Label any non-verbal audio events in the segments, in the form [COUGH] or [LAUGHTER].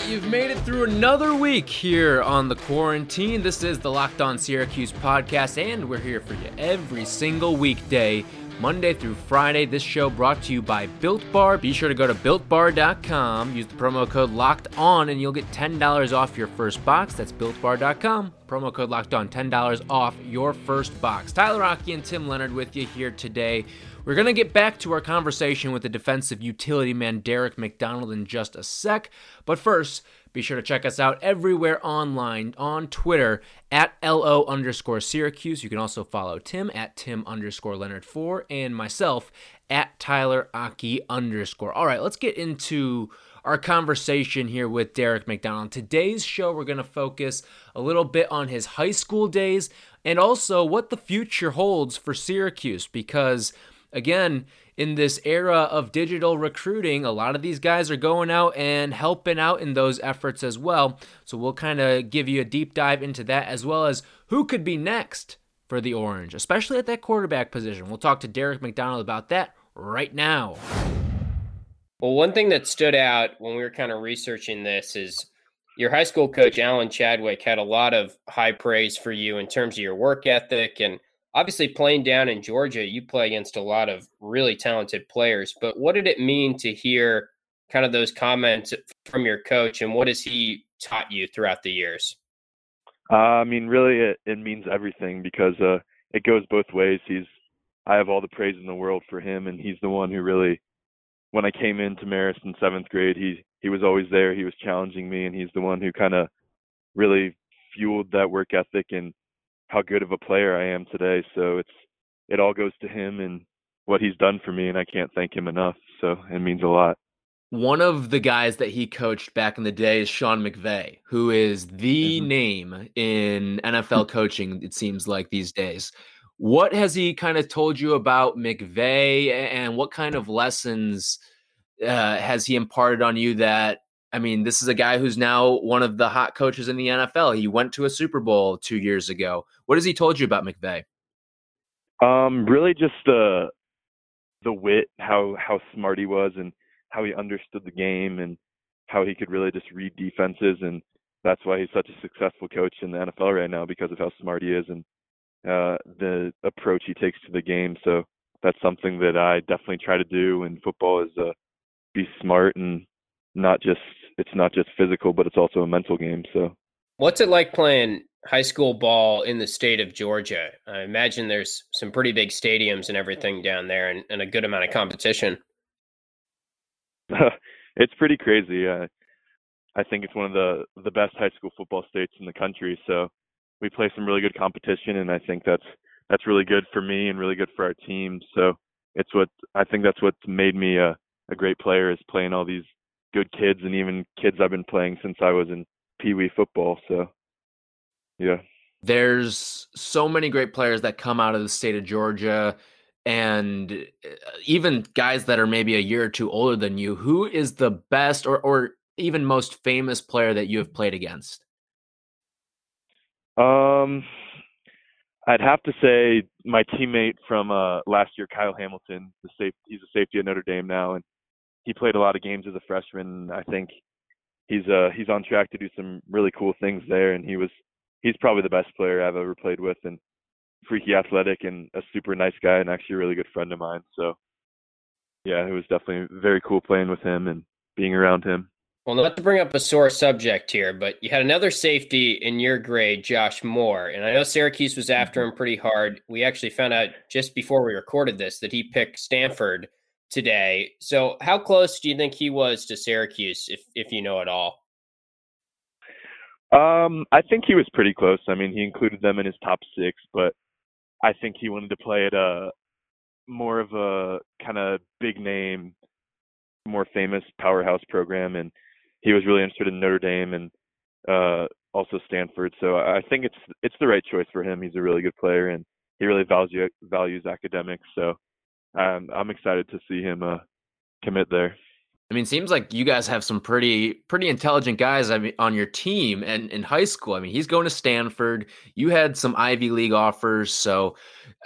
right, you've made it through another week here on the quarantine. This is the Locked On Syracuse podcast, and we're here for you every single weekday, Monday through Friday. This show brought to you by Built Bar. Be sure to go to builtbar.com, use the promo code Locked On, and you'll get $10 off your first box. That's builtbar.com. Promo code Locked On, $10 off your first box. Tyler Aki and Tim Leonard with you here today. We're going to get back to our conversation with the defensive utility man Derek McDonald in just a sec. But first, be sure to check us out everywhere online on Twitter at LO underscore Syracuse. You can also follow Tim at Tim underscore Leonard 4 and myself at Tyler Aki underscore. All right, let's get into our conversation here with Derek McDonald. Today's show, we're going to focus a little bit on his high school days and also what the future holds for Syracuse because again, in this era of digital recruiting, a lot of these guys are going out and helping out in those efforts as well. So we'll kind of give you a deep dive into that as well as who could be next for the Orange, especially at that quarterback position. We'll talk to Derek McDonald about that right now. Well, one thing that stood out when we were kind of researching this is your high school coach, Alan Chadwick, had a lot of high praise for you in terms of your work ethic and obviously playing down in Georgia, you play against a lot of really talented players. But what did it mean to hear kind of those comments from your coach, and what has he taught you throughout the years? Uh, I mean, really, it, it means everything because uh, it goes both ways. He's, I have all the praise in the world for him, and he's the one who really, when I came into Marist in seventh grade, he he was always there. He was challenging me, and he's the one who kind of really fueled that work ethic and how good of a player I am today. So it's it all goes to him and what he's done for me, and I can't thank him enough. So it means a lot. One of the guys that he coached back in the day is Sean McVay, who is the mm-hmm. name in NFL [LAUGHS] coaching, it seems like these days. What has he kind of told you about McVay and what kind of lessons uh, has he imparted on you that I mean, this is a guy who's now one of the hot coaches in the NFL. He went to a Super Bowl two years ago. What has he told you about McVay? Um, really just the the wit, how how smart he was, and how he understood the game, and how he could really just read defenses, and that's why he's such a successful coach in the NFL right now because of how smart he is and uh, the approach he takes to the game. So that's something that I definitely try to do in football is uh, be smart and not just it's not just physical, but it's also a mental game. So, what's it like playing high school ball in the state of Georgia? I imagine there's some pretty big stadiums and everything down there, and, and a good amount of competition. [LAUGHS] it's pretty crazy. Uh, I think it's one of the the best high school football states in the country. So we play some really good competition, and I think that's that's really good for me and really good for our team. So it's what I think that's what's made me a, a great player is playing all these good kids and even kids I've been playing since I was in Pee Wee football. So, yeah. There's so many great players that come out of the state of Georgia and uh, even guys that are maybe a year or two older than you. Who is the best or, or even most famous player that you have played against? Um, I'd have to say my teammate from uh, last year, Kyle Hamilton. The safe, he's a safety at Notre Dame now, and he played a lot of games as a freshman. I think he's uh he's on track to do some really cool things there, and he was he's probably the best player I've ever played with, and freaky athletic and a super nice guy, and actually a really good friend of mine. So yeah, it was definitely very cool playing with him and being around him. Well, not to bring up a sore subject here, but you had another safety in your grade, Josh Moore, and I know Syracuse was after mm-hmm. him pretty hard. We actually found out just before we recorded this that he picked Stanford today. So, how close do you think he was to Syracuse, if if you know at all? Um, I think he was pretty close. I mean, he included them in his top six, but I think he wanted to play at a more of a kind of big name, more famous powerhouse program, and he was really interested in Notre Dame and uh, also Stanford. So I think it's it's the right choice for him. He's a really good player, and he really values values academics. So um, I'm excited to see him uh, commit there. I mean, seems like you guys have some pretty pretty intelligent guys I mean, on your team and in high school. I mean, he's going to Stanford. You had some Ivy League offers, so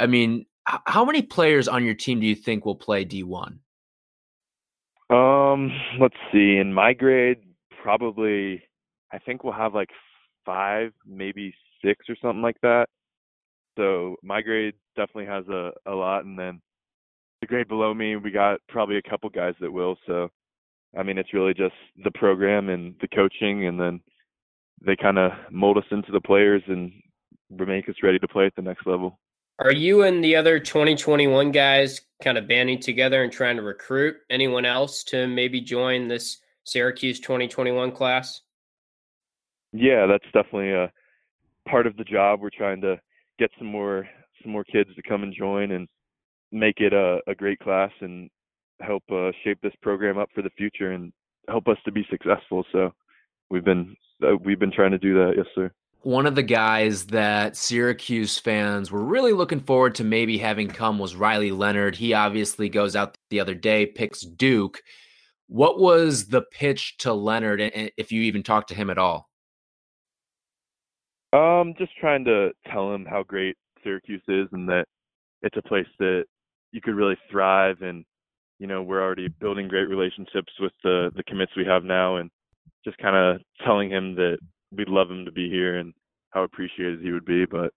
I mean, h- how many players on your team do you think will play D1? Um, let's see. In my grade, probably I think we'll have like five, maybe six or something like that. So my grade definitely has a, a lot and then the grade below me we got probably a couple guys that will. So I mean it's really just the program and the coaching and then they kind of mold us into the players and make us ready to play at the next level. Are you and the other 2021 guys kind of banding together and trying to recruit anyone else to maybe join this Syracuse 2021 class? Yeah, that's definitely a part of the job. We're trying to get some more some more kids to come and join and make it a, a great class and help uh, shape this program up for the future and help us to be successful. So we've been uh, we've been trying to do that. Yes, sir one of the guys that Syracuse fans were really looking forward to maybe having come was Riley Leonard. He obviously goes out the other day, picks Duke. What was the pitch to Leonard, if you even talked to him at all? Um, just trying to tell him how great Syracuse is and that it's a place that you could really thrive and you know we're already building great relationships with the the commits we have now and just kind of telling him that we'd love him to be here and how appreciated he would be. But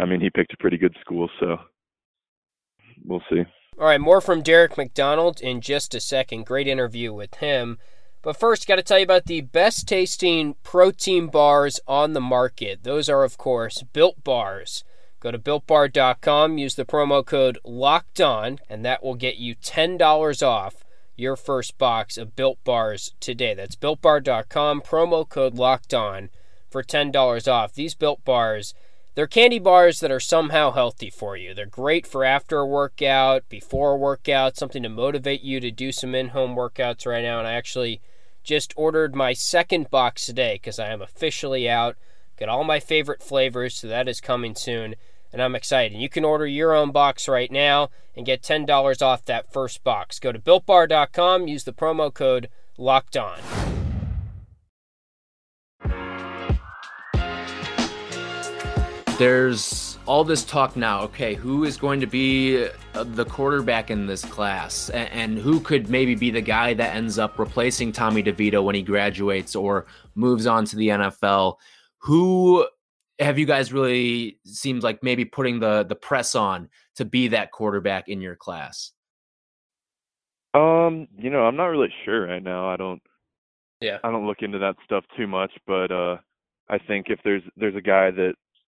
I mean, he picked a pretty good school, so we'll see. All right, more from Derek McDonald in just a second. Great interview with him. But first, got to tell you about the best tasting protein bars on the market. Those are, of course, Built Bars. Go to builtbar.com, use the promo code LOCKED ON, and that will get you $10 off your first box of Built Bars today. That's builtbar.com, promo code locked on for $10 off. These Built Bars, they're candy bars that are somehow healthy for you. They're great for after a workout, before a workout, something to motivate you to do some in home workouts right now. And I actually just ordered my second box today because I am officially out. Got all my favorite flavors, so that is coming soon and I'm excited. You can order your own box right now and get $10 off that first box. Go to builtbar.com, use the promo code locked on. There's all this talk now. Okay, who is going to be uh, the quarterback in this class, and who could maybe be the guy that ends up replacing Tommy DeVito when he graduates or moves on to the NFL? Who have you guys really seemed like maybe putting the the press on to be that quarterback in your class? Um, you know, I'm not really sure right now. I don't yeah. I don't look into that stuff too much, but uh I think if there's there's a guy that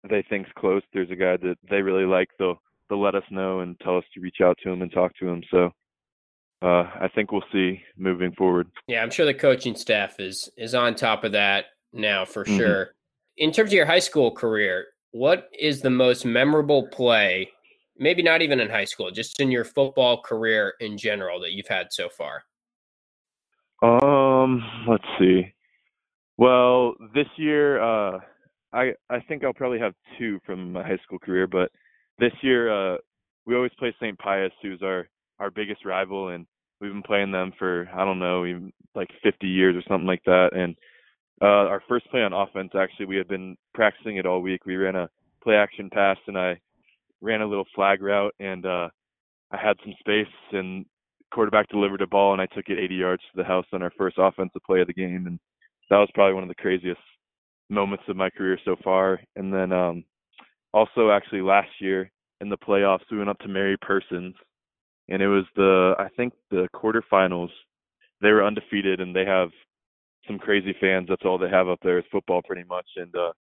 they think's close, there's a guy that they really like, they'll they'll let us know and tell us to reach out to him and talk to him. So uh I think we'll see moving forward. Yeah, I'm sure the coaching staff is is on top of that now for mm-hmm. sure in terms of your high school career, what is the most memorable play? Maybe not even in high school, just in your football career in general that you've had so far. Um, let's see. Well, this year, uh, I I think I'll probably have two from my high school career, but this year, uh, we always play St. Pius, who's our our biggest rival, and we've been playing them for I don't know, even like 50 years or something like that, and uh, our first play on offense, actually, we had been practicing it all week. We ran a play action pass, and I ran a little flag route, and uh, I had some space, and quarterback delivered a ball, and I took it 80 yards to the house on our first offensive play of the game, and that was probably one of the craziest moments of my career so far. And then um, also, actually, last year in the playoffs, we went up to Mary Persons, and it was the I think the quarterfinals. They were undefeated, and they have some crazy fans. That's all they have up there is football, pretty much. And uh,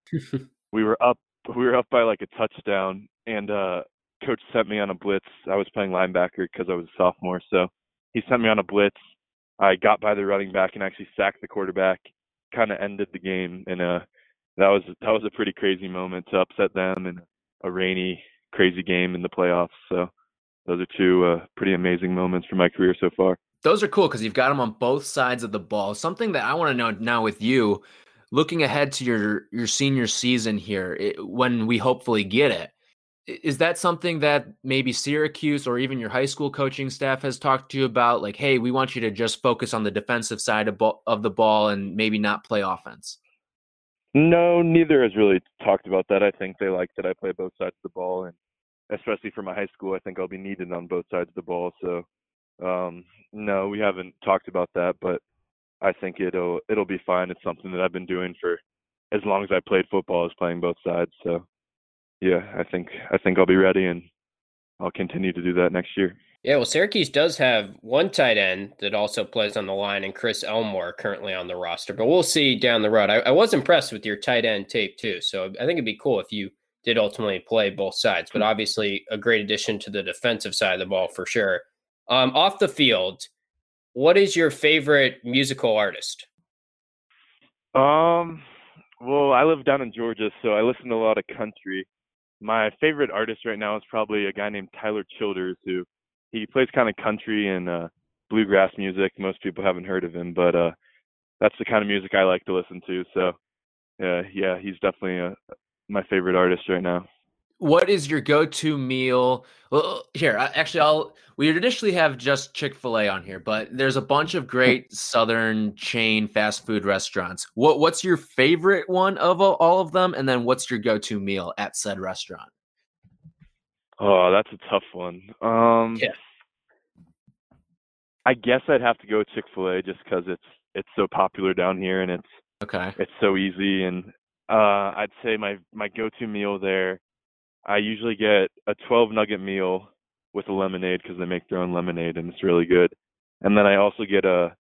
[LAUGHS] we were up, we were up by like a touchdown, and uh, coach sent me on a blitz. I was playing linebacker because I was a sophomore, so he sent me on a blitz. I got by the running back and actually sacked the quarterback. Kind of ended the game, and uh, that was that was a pretty crazy moment to upset them in a rainy, crazy game in the playoffs. So those are two uh, pretty amazing moments for my career so far those are cool because you've got them on both sides of the ball. Something that I want to know now with you, looking ahead to your your senior season here, it, when we hopefully get it, is that something that maybe Syracuse or even your high school coaching staff has talked to you about? Like, hey, we want you to just focus on the defensive side of, ball, of the ball and maybe not play offense. No, neither has really talked about that. I think they like that I play both sides of the ball, and especially for my high school, I think I'll be needed on both sides of the ball. So um, no, we haven't talked about that, but I think it'll it'll be fine. It's something that I've been doing for as long as I played football, is playing both sides. So yeah, I think I think I'll be ready and I'll continue to do that next year. Yeah, well, Syracuse does have one tight end that also plays on the line, and Chris Elmore currently on the roster. But we'll see down the road. I, I, was impressed with your tight end tape too, so I think it'd be cool if you did ultimately play both sides. But obviously, a great addition to the defensive side of the ball for sure. Um, off the field, what is your favorite musical artist? Um, well, I live down in Georgia, so I listen to a lot of country. My favorite artist right now is probably a guy named Tyler Childers, who he plays kind of country and uh, bluegrass music. Most people haven't heard of him, but uh, that's the kind of music I like to listen to. So, uh, yeah, he's definitely a, uh, my favorite artist right now. What is your go-to meal? Well, here, actually, I'll. We traditionally have just Chick Fil A on here, but there's a bunch of great Southern chain fast food restaurants. What What's your favorite one of all of them? And then what's your go-to meal at said restaurant? Oh, that's a tough one. Um, yeah. I guess I'd have to go Chick Fil A just because it's it's so popular down here and it's okay. It's so easy and uh, I'd say my my go-to meal there. I usually get a 12 nugget meal with a lemonade because they make their own lemonade and it's really good. And then I also get a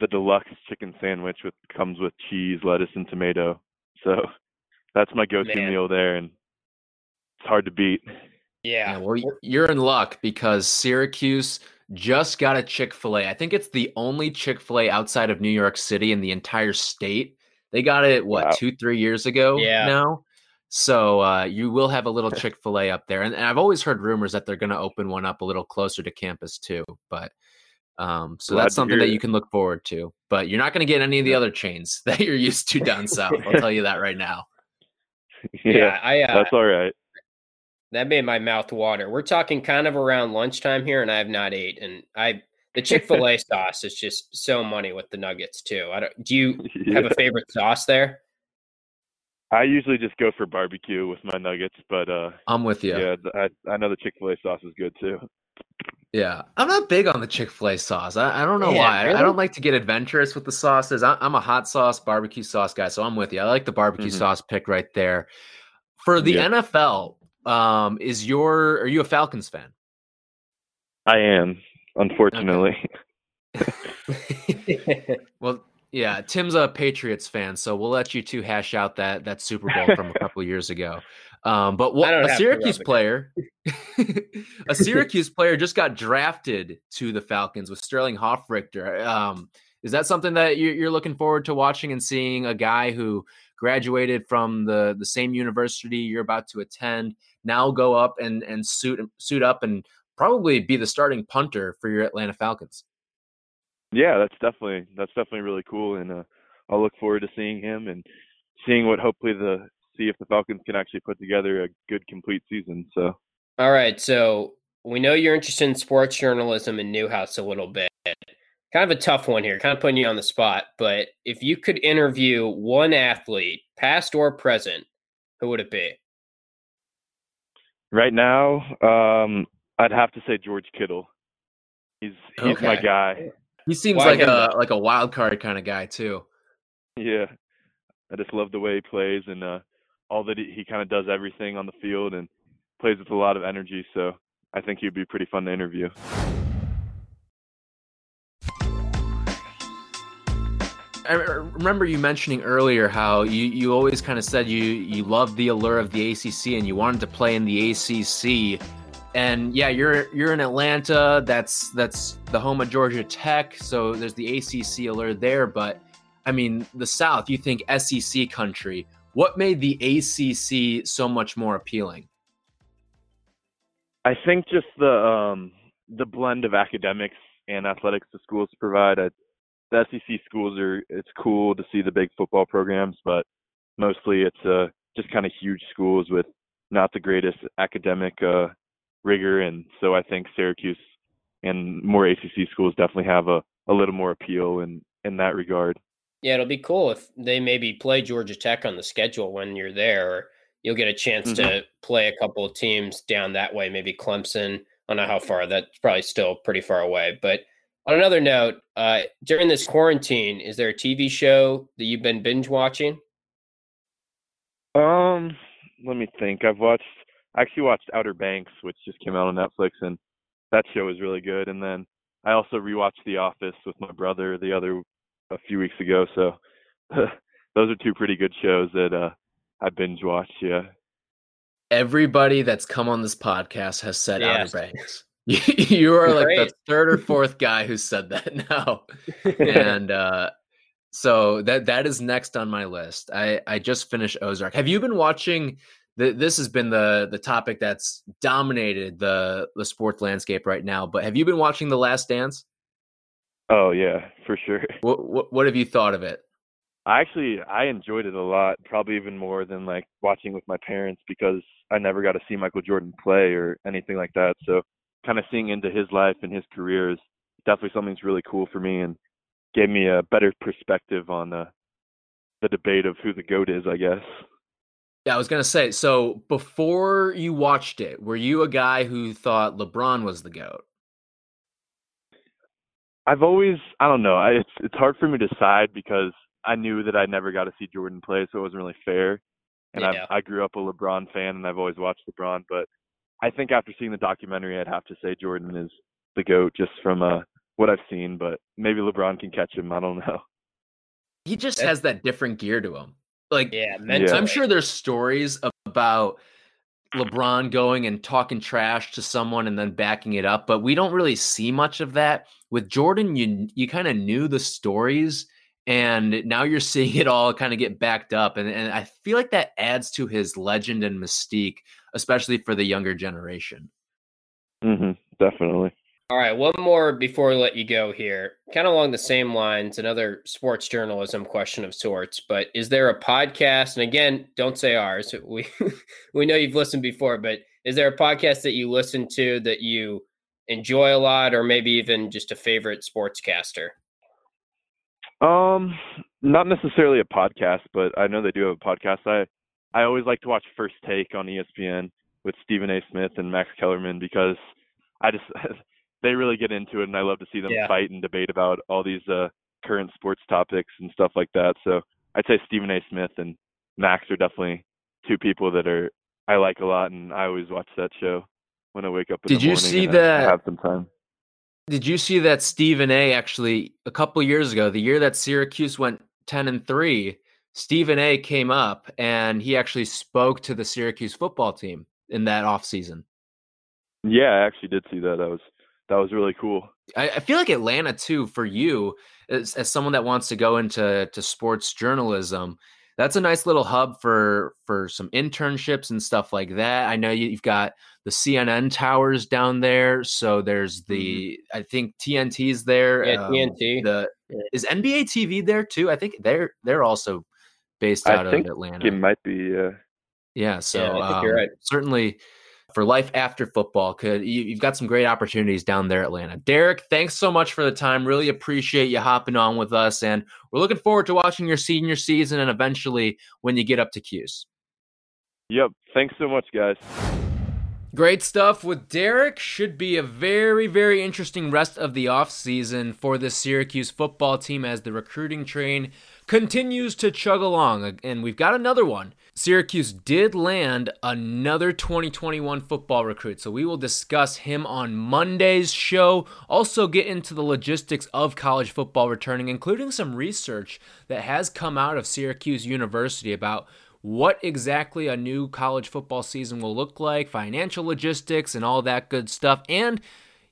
the deluxe chicken sandwich which comes with cheese, lettuce, and tomato. So [LAUGHS] that's my go-to Man. meal there, and it's hard to beat. Yeah. yeah. Well, you're in luck because Syracuse just got a Chick fil A. I think it's the only Chick fil A outside of New York City in the entire state. They got it, what, wow. two, three years ago yeah. now? So uh, you will have a little [LAUGHS] Chick fil A up there. And, and, I've always heard rumors that they're going to open one up a little closer to campus too. But um, so Glad that's something that you can look forward to. But you're not going to get any of the other chains [LAUGHS] that you're used to down south. I'll tell you that right now. [LAUGHS] Yeah, yeah I, uh, that's all right. That made my mouth water. We're talking kind of around lunchtime here, and I have not ate. And I the Chick Fil A sauce is just so money with the nuggets too. I don't. Do you have a favorite sauce there? I usually just go for barbecue with my nuggets, but uh, I'm with you. Yeah, I I know the Chick Fil A sauce is good too. Yeah, I'm not big on the Chick Fil A sauce. I, I don't know yeah, why. Really? I don't like to get adventurous with the sauces. I, am a hot sauce barbecue sauce guy, so I'm with you. I like the barbecue mm-hmm. sauce pick right there. For the yeah. NFL, um, is your are you a Falcons fan? I am, unfortunately. Okay. [LAUGHS] [LAUGHS] well, yeah, Tim's a Patriots fan, so we'll let you two hash out that that Super Bowl from a couple years ago. Um, but what, a Syracuse player, [LAUGHS] a Syracuse player just got drafted to the Falcons with Sterling Hofrichter. Um, is that something that you're looking forward to watching and seeing a guy who graduated from the the same university you're about to attend now go up and and suit suit up and probably be the starting punter for your Atlanta Falcons. Yeah, that's definitely that's definitely really cool, and uh, I'll look forward to seeing him and seeing what hopefully the see if the Falcons can actually put together a good complete season. So, all right, so we know you're interested in sports journalism and Newhouse a little bit. Kind of a tough one here, kind of putting you on the spot. But if you could interview one athlete, past or present, who would it be? Right now, um, I'd have to say George Kittle. He's he's okay. my guy. He seems Why like a like a wild card kind of guy too. Yeah, I just love the way he plays and uh, all that he, he kind of does everything on the field and plays with a lot of energy. So I think he'd be pretty fun to interview. I remember you mentioning earlier how you, you always kind of said you you loved the allure of the ACC and you wanted to play in the ACC. And yeah, you're you're in Atlanta. That's that's the home of Georgia Tech. So there's the ACC allure there. But I mean, the South. You think SEC country? What made the ACC so much more appealing? I think just the um, the blend of academics and athletics the schools provide. I, the SEC schools are it's cool to see the big football programs, but mostly it's uh, just kind of huge schools with not the greatest academic uh, rigor, and so I think Syracuse and more ACC schools definitely have a, a little more appeal in in that regard. Yeah, it'll be cool if they maybe play Georgia Tech on the schedule when you're there, or you'll get a chance mm-hmm. to play a couple of teams down that way, maybe Clemson. I don't know how far that's probably still pretty far away, but on another note, uh, during this quarantine, is there a TV show that you've been binge watching? Um, let me think. I've watched, I actually watched Outer Banks, which just came out on Netflix, and that show was really good. And then I also rewatched The Office with my brother the other a few weeks ago. So [LAUGHS] those are two pretty good shows that uh, I binge watched. Yeah. Everybody that's come on this podcast has said yes. Outer Banks. [LAUGHS] you are like Great. the third or [LAUGHS] fourth guy who said that now, and uh, so that that is next on my list. I I just finished Ozark. Have you been watching? The, this has been the the topic that's dominated the the sports landscape right now. But have you been watching The Last Dance? Oh yeah, for sure. [LAUGHS] What what, what have you thought of it? I actually I enjoyed it a lot, probably even more than like watching with my parents because I never got to see Michael Jordan play or anything like that. So kind of seeing into his life and his career is definitely something that's really cool for me and gave me a better perspective on the the debate of who the goat is, I guess. Yeah, I was gonna say. So before you watched it, were you a guy who thought LeBron was the goat? I've always, I don't know. I, it's it's hard for me to decide because I knew that I never got to see Jordan play, so it wasn't really fair. And yeah. I I grew up a LeBron fan, and I've always watched LeBron. But I think after seeing the documentary, I'd have to say Jordan is the goat just from uh, what I've seen. But maybe LeBron can catch him. I don't know. He just has that different gear to him. Like, yeah. I'm sure there's stories about LeBron going and talking trash to someone and then backing it up, but we don't really see much of that. With Jordan, you you kind of knew the stories and now you're [LAUGHS] seeing it all kind of get backed up and, and i feel like that adds to his legend and mystique especially for the younger generation mm-hmm, definitely all right one more before we let you go here kind of along the same lines another sports journalism question of sorts but is there a podcast and again don't say ours [LAUGHS] we we know you've listened before but is there a podcast that you listen to that you enjoy a lot or maybe even just a favorite sportscaster um, not necessarily a podcast, but I know they do have a podcast. I I always like to watch First Take on ESPN with Stephen A. Smith and Max Kellerman because I just [LAUGHS] they really get into it, and I love to see them yeah. fight and debate about all these uh, current sports topics and stuff like that. So I'd say Stephen A. Smith and Max are definitely two people that are I like a lot, and I always watch that show when I wake up. Did you see that? I have some time. Did you see that Stephen A. actually a couple years ago, the year that Syracuse went ten and three, Stephen A. came up and he actually spoke to the Syracuse football team in that offseason. Yeah, I actually did see that. I was that was really cool. I, I feel like Atlanta too, for you as, as someone that wants to go into to sports journalism that's a nice little hub for for some internships and stuff like that. I know you've got the CNN towers down there, so there's mm-hmm. the mm-hmm. I think TNT's there. Yeah, um, TNT. The is NBA TV there too? I think they're they're also based out I of Atlanta. It might be. Uh... Yeah, so yeah, um, right. certainly for life after football. Could you, have got some great opportunities down there, Atlanta. Derek, thanks so much for the time. Really appreciate you hopping on with us, and we're looking forward to watching your senior season and eventually when you get up to Cuse. Yep. Thanks so much, guys. Great stuff with Derek. Should be a very, very interesting rest of the offseason for the Syracuse football team as the recruiting train continues to chug along. And we've got another one. Syracuse did land another 2021 football recruit. So we will discuss him on Monday's show. Also, get into the logistics of college football returning, including some research that has come out of Syracuse University about what exactly a new college football season will look like, financial logistics, and all that good stuff. And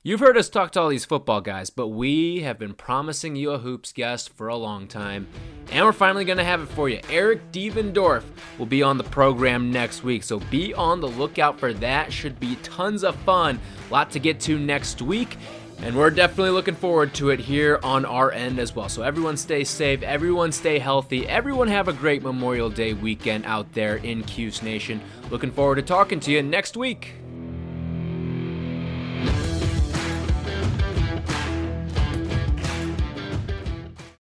You've heard us talk to all these football guys, but we have been promising you a hoops guest for a long time, and we're finally going to have it for you. Eric Devendorf will be on the program next week, so be on the lookout for that. Should be tons of fun. A lot to get to next week. And we're definitely looking forward to it here on our end as well. So, everyone stay safe, everyone stay healthy, everyone have a great Memorial Day weekend out there in Cuse Nation. Looking forward to talking to you next week.